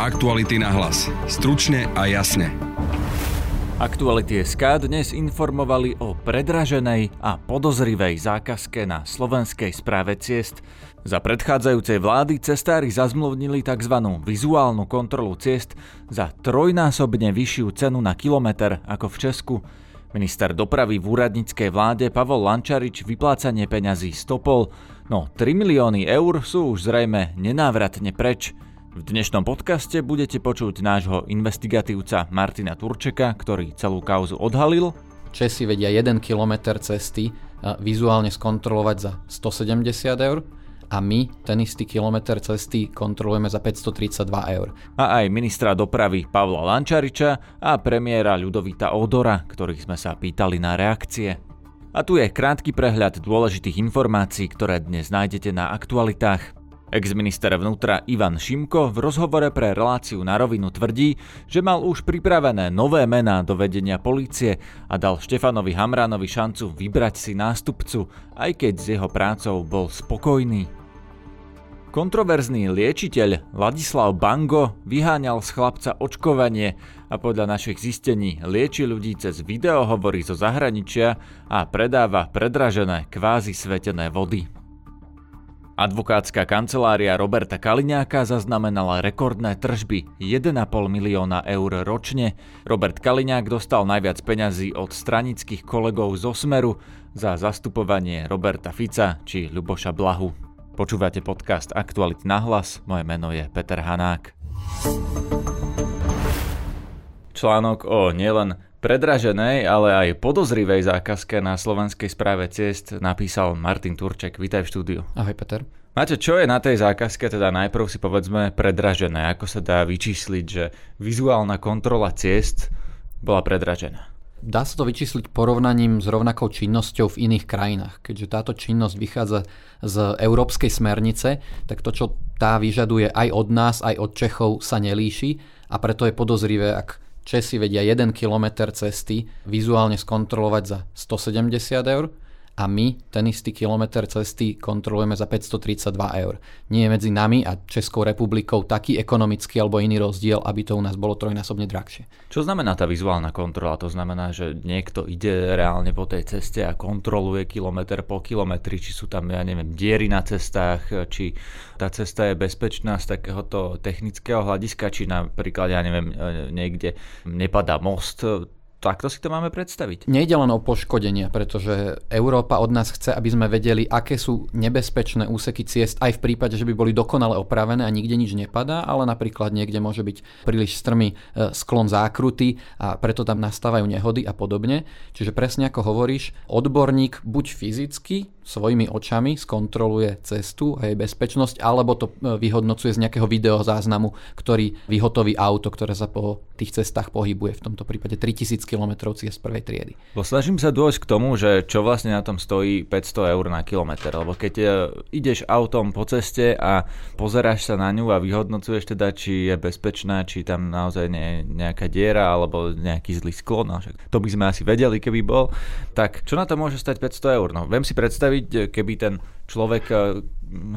Aktuality na hlas. Stručne a jasne. Aktuality SK dnes informovali o predraženej a podozrivej zákazke na slovenskej správe ciest. Za predchádzajúcej vlády cestári zazmluvnili tzv. vizuálnu kontrolu ciest za trojnásobne vyššiu cenu na kilometr ako v Česku. Minister dopravy v úradníckej vláde Pavol Lančarič vyplácanie peňazí stopol, no 3 milióny eur sú už zrejme nenávratne preč. V dnešnom podcaste budete počuť nášho investigatívca Martina Turčeka, ktorý celú kauzu odhalil. Česi vedia 1 km cesty vizuálne skontrolovať za 170 eur a my ten istý kilometr cesty kontrolujeme za 532 eur. A aj ministra dopravy Pavla Lančariča a premiéra Ľudovita Odora, ktorých sme sa pýtali na reakcie. A tu je krátky prehľad dôležitých informácií, ktoré dnes nájdete na aktualitách. Ex-minister vnútra Ivan Šimko v rozhovore pre reláciu na rovinu tvrdí, že mal už pripravené nové mená do vedenia polície a dal Štefanovi Hamránovi šancu vybrať si nástupcu, aj keď s jeho prácou bol spokojný. Kontroverzný liečiteľ Ladislav Bango vyháňal z chlapca očkovanie a podľa našich zistení lieči ľudí cez videohovory zo zahraničia a predáva predražené kvázi svetené vody. Advokátska kancelária Roberta Kaliňáka zaznamenala rekordné tržby 1,5 milióna eur ročne. Robert Kaliňák dostal najviac peňazí od stranických kolegov zo Smeru za zastupovanie Roberta Fica či Ľuboša Blahu. Počúvate podcast Aktuality na hlas, moje meno je Peter Hanák. Článok o nielen predraženej, ale aj podozrivej zákazke na slovenskej správe ciest napísal Martin Turček. Vítaj v štúdiu. Ahoj Peter. Máte, čo je na tej zákazke, teda najprv si povedzme predražené, ako sa dá vyčísliť, že vizuálna kontrola ciest bola predražená? Dá sa to vyčísliť porovnaním s rovnakou činnosťou v iných krajinách. Keďže táto činnosť vychádza z európskej smernice, tak to, čo tá vyžaduje aj od nás, aj od Čechov, sa nelíši a preto je podozrivé, ak Česi vedia 1 km cesty vizuálne skontrolovať za 170 eur a my ten istý kilometr cesty kontrolujeme za 532 eur. Nie je medzi nami a Českou republikou taký ekonomický alebo iný rozdiel, aby to u nás bolo trojnásobne drahšie. Čo znamená tá vizuálna kontrola? To znamená, že niekto ide reálne po tej ceste a kontroluje kilometr po kilometri, či sú tam, ja neviem, diery na cestách, či tá cesta je bezpečná z takéhoto technického hľadiska, či napríklad, ja neviem, niekde nepadá most, Takto si to máme predstaviť. Nejde len o poškodenia, pretože Európa od nás chce, aby sme vedeli, aké sú nebezpečné úseky ciest, aj v prípade, že by boli dokonale opravené a nikde nič nepadá, ale napríklad niekde môže byť príliš strmý e, sklon zákruty a preto tam nastávajú nehody a podobne. Čiže presne ako hovoríš, odborník buď fyzicky svojimi očami skontroluje cestu a jej bezpečnosť, alebo to e, vyhodnocuje z nejakého videozáznamu, ktorý vyhotoví auto, ktoré sa po tých cestách pohybuje, v tomto prípade 3000 km z prvej triedy. Bo snažím sa dôjsť k tomu, že čo vlastne na tom stojí 500 eur na kilometr, lebo keď e, ideš autom po ceste a pozeráš sa na ňu a vyhodnocuješ teda, či je bezpečná, či tam naozaj nie je nejaká diera alebo nejaký zlý sklon, no to by sme asi vedeli, keby bol, tak čo na to môže stať 500 eur? No viem si predstaviť, keby ten človek e,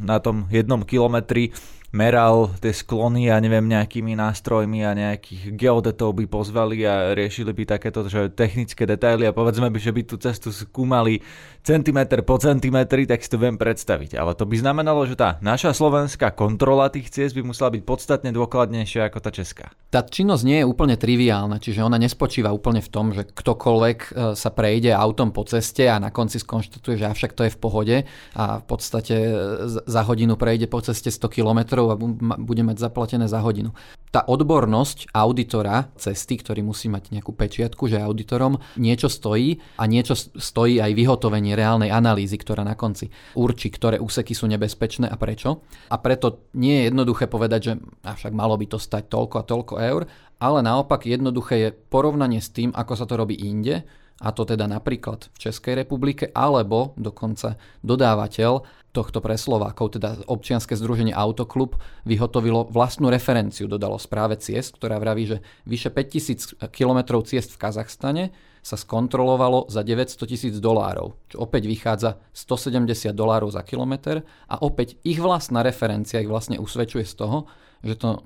na tom jednom kilometri meral tie sklony a neviem nejakými nástrojmi a nejakých geodetov by pozvali a riešili by takéto že technické detaily a povedzme by, že by tú cestu skúmali centimetr po centimetri, tak si to viem predstaviť. Ale to by znamenalo, že tá naša slovenská kontrola tých ciest by musela byť podstatne dôkladnejšia ako tá česká. Tá činnosť nie je úplne triviálna, čiže ona nespočíva úplne v tom, že ktokoľvek e, sa prejde autom po ceste a na konci skonštatuje, že avšak to je v pohode a v podstate e, za hodinu prejde po ceste 100 kilometrov a bude mať zaplatené za hodinu. Tá odbornosť auditora cesty, ktorý musí mať nejakú pečiatku, že auditorom niečo stojí a niečo stojí aj vyhotovenie reálnej analýzy, ktorá na konci určí, ktoré úseky sú nebezpečné a prečo. A preto nie je jednoduché povedať, že avšak malo by to stať toľko a toľko eur, ale naopak jednoduché je porovnanie s tým, ako sa to robí inde a to teda napríklad v Českej republike, alebo dokonca dodávateľ tohto pre Slovákov, teda občianske združenie Autoklub, vyhotovilo vlastnú referenciu, dodalo správe ciest, ktorá vraví, že vyše 5000 km ciest v Kazachstane sa skontrolovalo za 900 tisíc dolárov, čo opäť vychádza 170 dolárov za kilometr a opäť ich vlastná referencia ich vlastne usvedčuje z toho, že to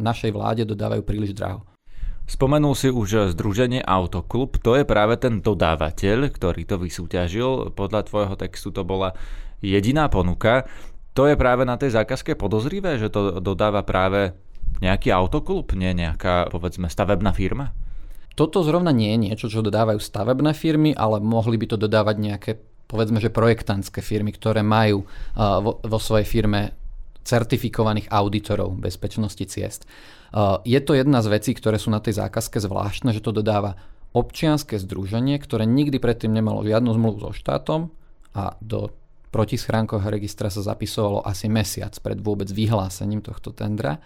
našej vláde dodávajú príliš draho. Spomenul si už združenie Autoklub, to je práve ten dodávateľ, ktorý to vysúťažil. Podľa tvojho textu to bola jediná ponuka. To je práve na tej zákazke podozrivé, že to dodáva práve nejaký autoklub, nie nejaká, povedzme, stavebná firma? Toto zrovna nie je niečo, čo dodávajú stavebné firmy, ale mohli by to dodávať nejaké, povedzme, že projektantské firmy, ktoré majú vo, vo svojej firme certifikovaných auditorov bezpečnosti ciest. Je to jedna z vecí, ktoré sú na tej zákazke zvláštne, že to dodáva občianske združenie, ktoré nikdy predtým nemalo žiadnu zmluvu so štátom a do protischránkového registra sa zapisovalo asi mesiac pred vôbec vyhlásením tohto tendra,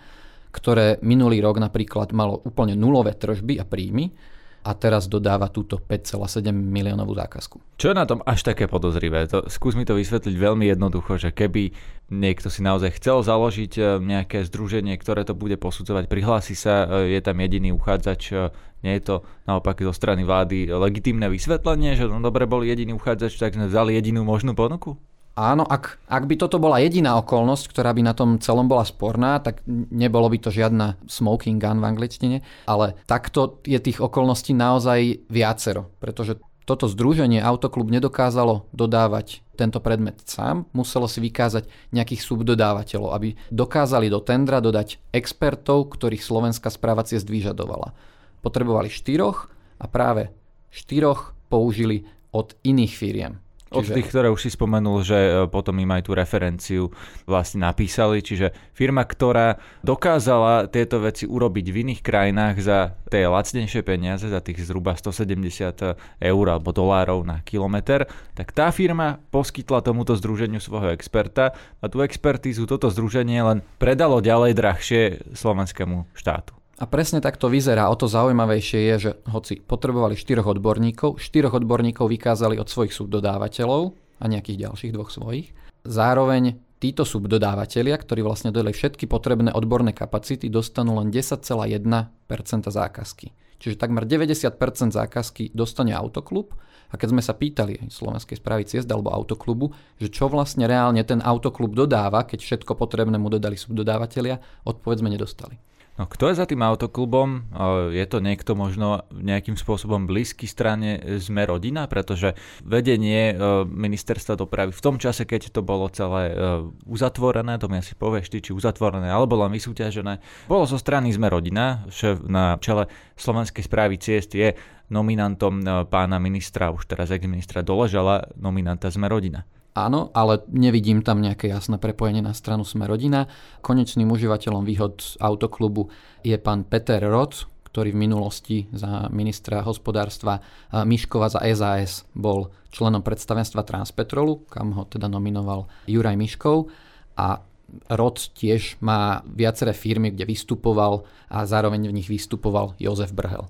ktoré minulý rok napríklad malo úplne nulové tržby a príjmy a teraz dodáva túto 5,7 miliónovú zákazku. Čo je na tom až také podozrivé? To, skús mi to vysvetliť veľmi jednoducho, že keby niekto si naozaj chcel založiť e, nejaké združenie, ktoré to bude posudzovať, prihlási sa, e, je tam jediný uchádzač, e, nie je to naopak zo strany vlády legitímne vysvetlenie, že no dobre bol jediný uchádzač, tak sme vzali jedinú možnú ponuku? Áno, ak, ak by toto bola jediná okolnosť, ktorá by na tom celom bola sporná, tak nebolo by to žiadna smoking gun v angličtine, ale takto je tých okolností naozaj viacero, pretože toto združenie Autoklub nedokázalo dodávať tento predmet sám, muselo si vykázať nejakých subdodávateľov, aby dokázali do tendra dodať expertov, ktorých slovenská správa ciest vyžadovala. Potrebovali štyroch a práve štyroch použili od iných firiem. Od čiže... tých, ktoré už si spomenul, že e, potom im aj tú referenciu vlastne napísali. Čiže firma, ktorá dokázala tieto veci urobiť v iných krajinách za tie lacnejšie peniaze, za tých zhruba 170 eur alebo dolárov na kilometr, tak tá firma poskytla tomuto združeniu svojho experta a tú expertízu toto združenie len predalo ďalej drahšie slovenskému štátu. A presne tak to vyzerá. O to zaujímavejšie je, že hoci potrebovali štyroch odborníkov, štyroch odborníkov vykázali od svojich subdodávateľov a nejakých ďalších dvoch svojich. Zároveň títo subdodávateľia, ktorí vlastne dodali všetky potrebné odborné kapacity, dostanú len 10,1% zákazky. Čiže takmer 90% zákazky dostane autoklub a keď sme sa pýtali Slovenskej správy ciest alebo autoklubu, že čo vlastne reálne ten autoklub dodáva, keď všetko potrebné mu dodali subdodávateľia, odpoveď sme nedostali. No kto je za tým autoklubom? Je to niekto možno nejakým spôsobom blízky strane sme rodina? Pretože vedenie ministerstva dopravy v tom čase, keď to bolo celé uzatvorené, to mi asi povieš ty, či uzatvorené alebo len vysúťažené, bolo zo strany sme rodina, šéf na čele Slovenskej správy ciest je nominantom pána ministra, už teraz ex-ministra Doležala, nominanta sme rodina. Áno, ale nevidím tam nejaké jasné prepojenie na stranu Sme rodina. Konečným užívateľom výhod autoklubu je pán Peter Rod, ktorý v minulosti za ministra hospodárstva Miškova za SAS bol členom predstavenstva Transpetrolu, kam ho teda nominoval Juraj Miškov a Rod tiež má viaceré firmy, kde vystupoval a zároveň v nich vystupoval Jozef Brhel.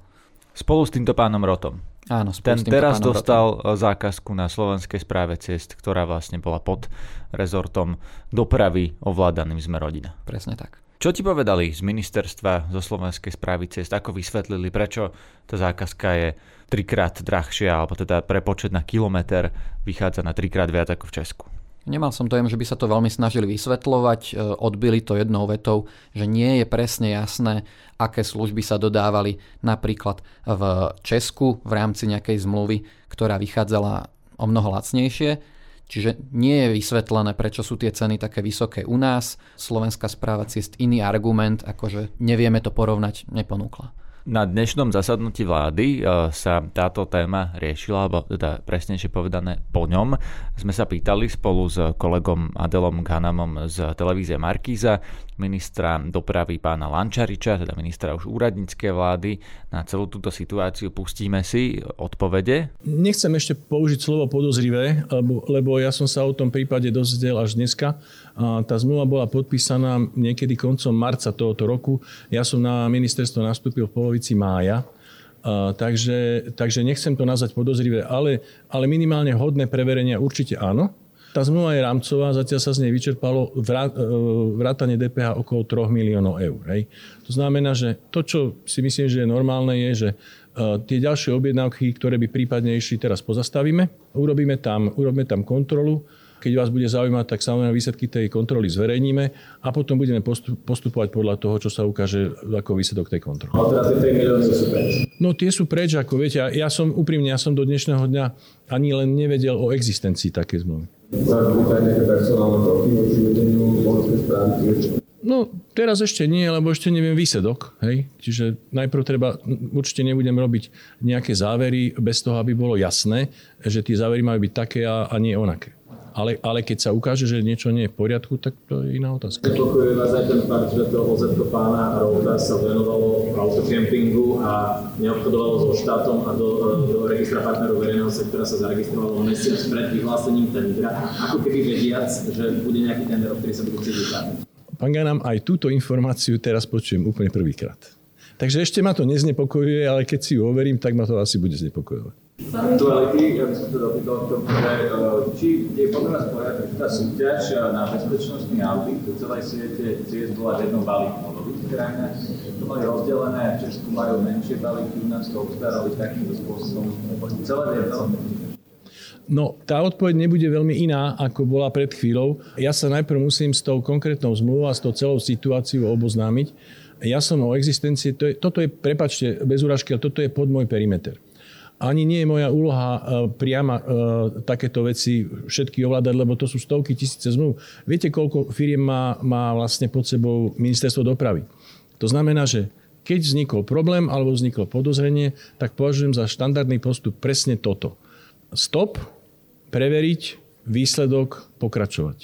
Spolu s týmto pánom Rotom. Áno, Ten teraz dostal rotom. zákazku na slovenskej správe ciest, ktorá vlastne bola pod rezortom dopravy ovládaným sme rodina. Presne tak. Čo ti povedali z ministerstva zo slovenskej správy ciest? Ako vysvetlili, prečo tá zákazka je trikrát drahšia, alebo teda prepočet na kilometr vychádza na trikrát viac ako v Česku? Nemal som dojem, že by sa to veľmi snažili vysvetľovať. E, odbili to jednou vetou, že nie je presne jasné, aké služby sa dodávali napríklad v Česku v rámci nejakej zmluvy, ktorá vychádzala o mnoho lacnejšie. Čiže nie je vysvetlené, prečo sú tie ceny také vysoké u nás. Slovenská správa ciest iný argument, akože nevieme to porovnať, neponúkla. Na dnešnom zasadnutí vlády e, sa táto téma riešila, alebo teda presnejšie povedané po ňom. Sme sa pýtali spolu s kolegom Adelom Ganamom z televízie Markíza, ministra dopravy pána Lančariča, teda ministra už úradníckej vlády, na celú túto situáciu. Pustíme si odpovede. Nechcem ešte použiť slovo podozrivé, lebo, lebo ja som sa o tom prípade dozvedel až dneska. Tá zmluva bola podpísaná niekedy koncom marca tohoto roku. Ja som na ministerstvo nastúpil v polovici mája. takže, takže nechcem to nazvať podozrivé, ale, ale minimálne hodné preverenia určite áno. Tá zmluva je rámcová, zatiaľ sa z nej vyčerpalo e, vrátanie DPH okolo 3 miliónov eur. Hej. To znamená, že to, čo si myslím, že je normálne, je, že e, tie ďalšie objednávky, ktoré by prípadne išli, teraz pozastavíme, urobíme tam, urobíme tam kontrolu, keď vás bude zaujímať, tak samozrejme výsledky tej kontroly zverejníme a potom budeme postupovať podľa toho, čo sa ukáže ako výsledok tej kontroly. Ale teraz tie 3 milióny sú preč. No tie sú preč, ako viete. Ja som úprimne, ja som do dnešného dňa ani len nevedel o existencii také zmluvy. No, teraz ešte nie, lebo ešte neviem výsledok. Hej? Čiže najprv treba, určite nebudem robiť nejaké závery bez toho, aby bolo jasné, že tie závery majú byť také a, a nie onaké ale, ale keď sa ukáže, že niečo nie je v poriadku, tak to je iná otázka. Nepokojuje vás aj ten fakt, že to oz pána Routa sa venovalo autokempingu a neobchodovalo so štátom a do, do registra partnerov verejného sektora sa zaregistrovalo mesiac pred vyhlásením tendra, ako keby vediac, že bude nejaký tender, o ktorý sa bude chcieť vytáhnuť. Pán Ganam, aj túto informáciu teraz počujem úplne prvýkrát. Takže ešte ma to neznepokojuje, ale keď si ju overím, tak ma to asi bude znepokojovať aktuality, ja by som sa dopýtal k tomu, že eh, či je podľa nás poriadku tá súťaž eh, na bezpečnostný audit do celej siete ciest bola v jednom balíku. V druhých krajinách to mali rozdelené, v Česku majú menšie balíky, u nás to obstarali takýmto spôsobom. Celé jedno, No, tá odpoveď nebude veľmi iná, ako bola pred chvíľou. Ja sa najprv musím s tou konkrétnou zmluvou a s tou celou situáciou oboznámiť. Ja som o existencii, to je, toto je, prepačte, bez úražky, ale toto je pod môj perimeter. Ani nie je moja úloha e, priama e, takéto veci všetky ovládať, lebo to sú stovky tisíce zmluv. Viete, koľko firiem má, má vlastne pod sebou ministerstvo dopravy? To znamená, že keď vznikol problém alebo vzniklo podozrenie, tak považujem za štandardný postup presne toto. Stop, preveriť, výsledok, pokračovať.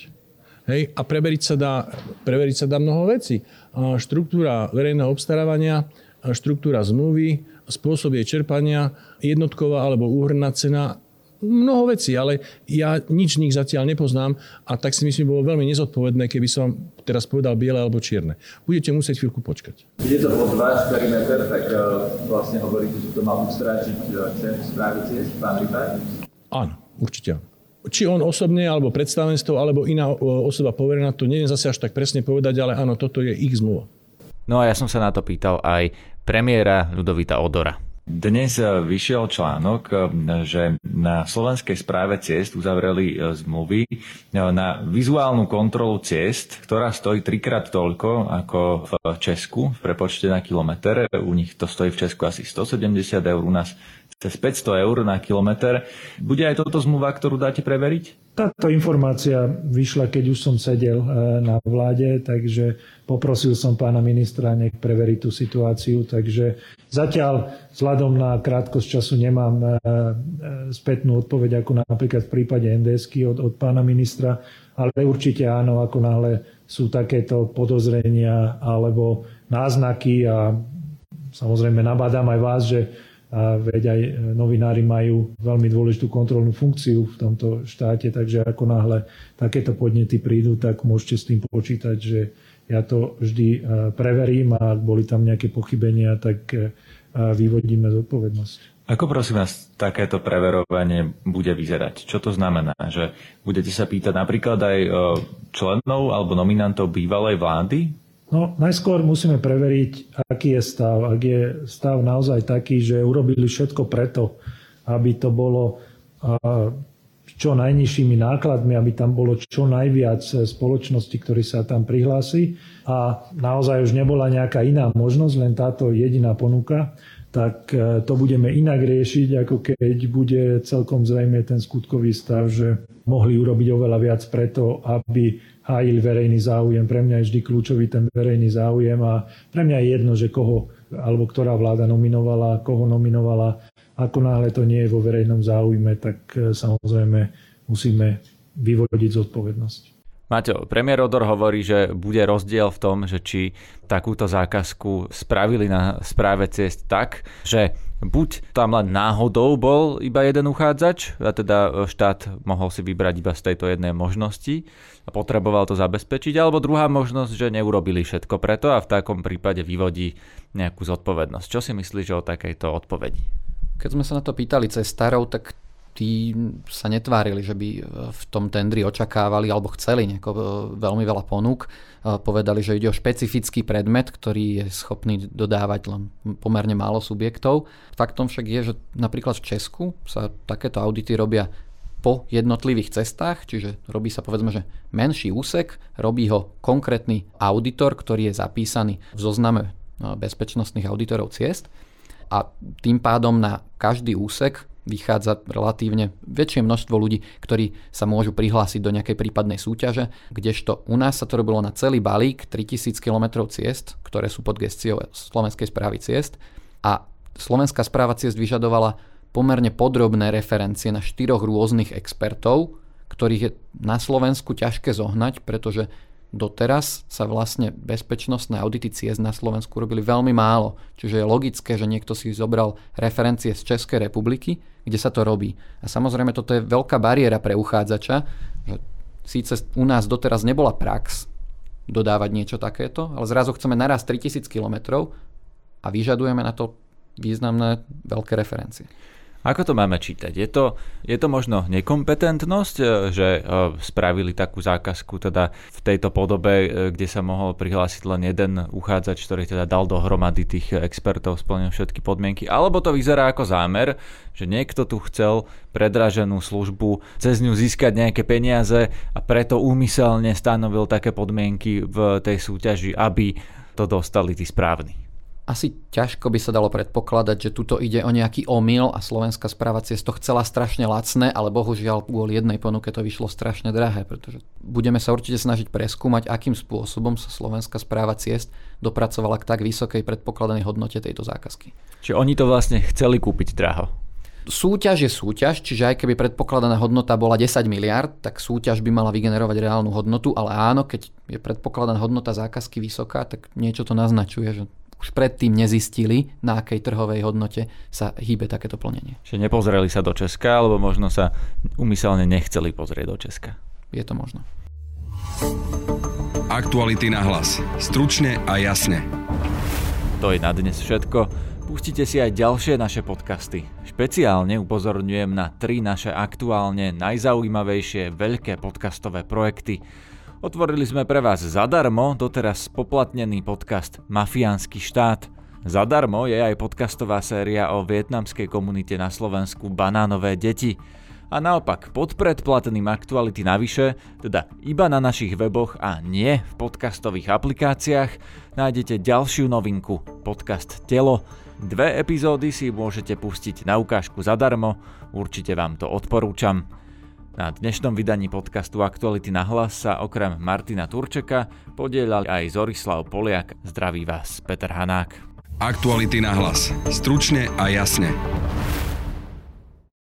Hej? A preveriť sa, dá, preveriť sa dá mnoho vecí. Štruktúra verejného obstarávania, štruktúra zmluvy, spôsob jej čerpania, jednotková alebo úhrná cena, mnoho vecí, ale ja nič z nich zatiaľ nepoznám a tak si myslím, bolo veľmi nezodpovedné, keby som teraz povedal biele alebo čierne. Budete musieť chvíľku počkať. Je to pod váš perimeter, tak uh, vlastne hovoríte, že to mal ustráčiť šéf správy ciest, pán Rybák? Áno, určite či on osobne, alebo predstavenstvo, alebo iná e, osoba poverená, to neviem zase až tak presne povedať, ale áno, toto je ich zmluva. No a ja som sa na to pýtal aj premiéra Ľudovita Odora. Dnes eh, vyšiel článok, eh, že na slovenskej správe ciest uzavreli eh, zmluvy na vizuálnu kontrolu ciest, ktorá stojí trikrát toľko ako v Česku v prepočte na kilometr. U nich to stojí v Česku asi 170 eur, u nás cez 500 eur na kilometr. Bude aj toto zmluva, ktorú dáte preveriť? Táto informácia vyšla, keď už som sedel na vláde, takže poprosil som pána ministra, nech preverí tú situáciu. Takže zatiaľ vzhľadom na krátkosť času nemám e, e, spätnú odpoveď, ako napríklad v prípade NDSky od, od pána ministra, ale určite áno, ako náhle sú takéto podozrenia alebo náznaky a samozrejme nabádam aj vás, že a veď aj novinári majú veľmi dôležitú kontrolnú funkciu v tomto štáte, takže ako náhle takéto podnety prídu, tak môžete s tým počítať, že ja to vždy e, preverím a ak boli tam nejaké pochybenia, tak e, vyvodíme zodpovednosť. Ako prosím vás takéto preverovanie bude vyzerať? Čo to znamená? Že budete sa pýtať napríklad aj e, členov alebo nominantov bývalej vlády? No, najskôr musíme preveriť, aký je stav. Ak je stav naozaj taký, že urobili všetko preto, aby to bolo čo najnižšími nákladmi, aby tam bolo čo najviac spoločnosti, ktorí sa tam prihlási a naozaj už nebola nejaká iná možnosť, len táto jediná ponuka, tak e, to budeme inak riešiť, ako keď bude celkom zrejme ten skutkový stav, že mohli urobiť oveľa viac preto, aby hájili verejný záujem. Pre mňa je vždy kľúčový ten verejný záujem a pre mňa je jedno, že koho alebo ktorá vláda nominovala, koho nominovala. Ako náhle to nie je vo verejnom záujme, tak e, samozrejme musíme vyvodiť zodpovednosť. Maťo, premiér Odor hovorí, že bude rozdiel v tom, že či takúto zákazku spravili na správe ciest tak, že buď tam len náhodou bol iba jeden uchádzač, a teda štát mohol si vybrať iba z tejto jednej možnosti a potreboval to zabezpečiť, alebo druhá možnosť, že neurobili všetko preto a v takom prípade vyvodí nejakú zodpovednosť. Čo si myslíš o takejto odpovedi? Keď sme sa na to pýtali cestárov, tak tí sa netvárili, že by e, v tom tendri očakávali alebo chceli nejako e, veľmi veľa ponúk. E, povedali, že ide o špecifický predmet, ktorý je schopný dodávať len pomerne málo subjektov. Faktom však je, že napríklad v Česku sa takéto audity robia po jednotlivých cestách, čiže robí sa povedzme, že menší úsek, robí ho konkrétny auditor, ktorý je zapísaný v zozname bezpečnostných auditorov ciest a tým pádom na každý úsek vychádza relatívne väčšie množstvo ľudí, ktorí sa môžu prihlásiť do nejakej prípadnej súťaže, kdežto u nás sa to robilo na celý balík 3000 km ciest, ktoré sú pod gestiou Slovenskej správy ciest. A Slovenská správa ciest vyžadovala pomerne podrobné referencie na štyroch rôznych expertov, ktorých je na Slovensku ťažké zohnať, pretože doteraz sa vlastne bezpečnostné audity ciest na Slovensku robili veľmi málo. Čiže je logické, že niekto si zobral referencie z Českej republiky, kde sa to robí. A samozrejme toto je veľká bariéra pre uchádzača, že síce u nás doteraz nebola prax dodávať niečo takéto, ale zrazu chceme naraz 3000 km a vyžadujeme na to významné veľké referencie. Ako to máme čítať? Je to, je to možno nekompetentnosť, e, že e, spravili takú zákazku teda v tejto podobe, e, kde sa mohol prihlásiť len jeden uchádzač, ktorý teda dal dohromady tých expertov, splnil všetky podmienky, alebo to vyzerá ako zámer, že niekto tu chcel predraženú službu, cez ňu získať nejaké peniaze a preto úmyselne stanovil také podmienky v tej súťaži, aby to dostali tí správni asi ťažko by sa dalo predpokladať, že tuto ide o nejaký omyl a slovenská správa ciest to chcela strašne lacné, ale bohužiaľ kvôli jednej ponuke to vyšlo strašne drahé, pretože budeme sa určite snažiť preskúmať, akým spôsobom sa slovenská správa ciest dopracovala k tak vysokej predpokladanej hodnote tejto zákazky. Čiže oni to vlastne chceli kúpiť draho. Súťaž je súťaž, čiže aj keby predpokladaná hodnota bola 10 miliard, tak súťaž by mala vygenerovať reálnu hodnotu, ale áno, keď je predpokladaná hodnota zákazky vysoká, tak niečo to naznačuje, že už predtým nezistili, na akej trhovej hodnote sa hýbe takéto plnenie. Čiže nepozreli sa do Česka, alebo možno sa umyselne nechceli pozrieť do Česka. Je to možno. Aktuality na hlas. Stručne a jasne. To je na dnes všetko. Pustite si aj ďalšie naše podcasty. Špeciálne upozorňujem na tri naše aktuálne najzaujímavejšie veľké podcastové projekty, Otvorili sme pre vás zadarmo doteraz poplatnený podcast Mafiánsky štát. Zadarmo je aj podcastová séria o vietnamskej komunite na Slovensku Banánové deti. A naopak, pod predplateným aktuality navyše, teda iba na našich weboch a nie v podcastových aplikáciách, nájdete ďalšiu novinku, podcast Telo. Dve epizódy si môžete pustiť na ukážku zadarmo, určite vám to odporúčam. Na dnešnom vydaní podcastu Aktuality na hlas sa okrem Martina Turčeka podielal aj Zorislav Poliak. Zdraví vás Peter Hanák. Aktuality na hlas. Stručne a jasne.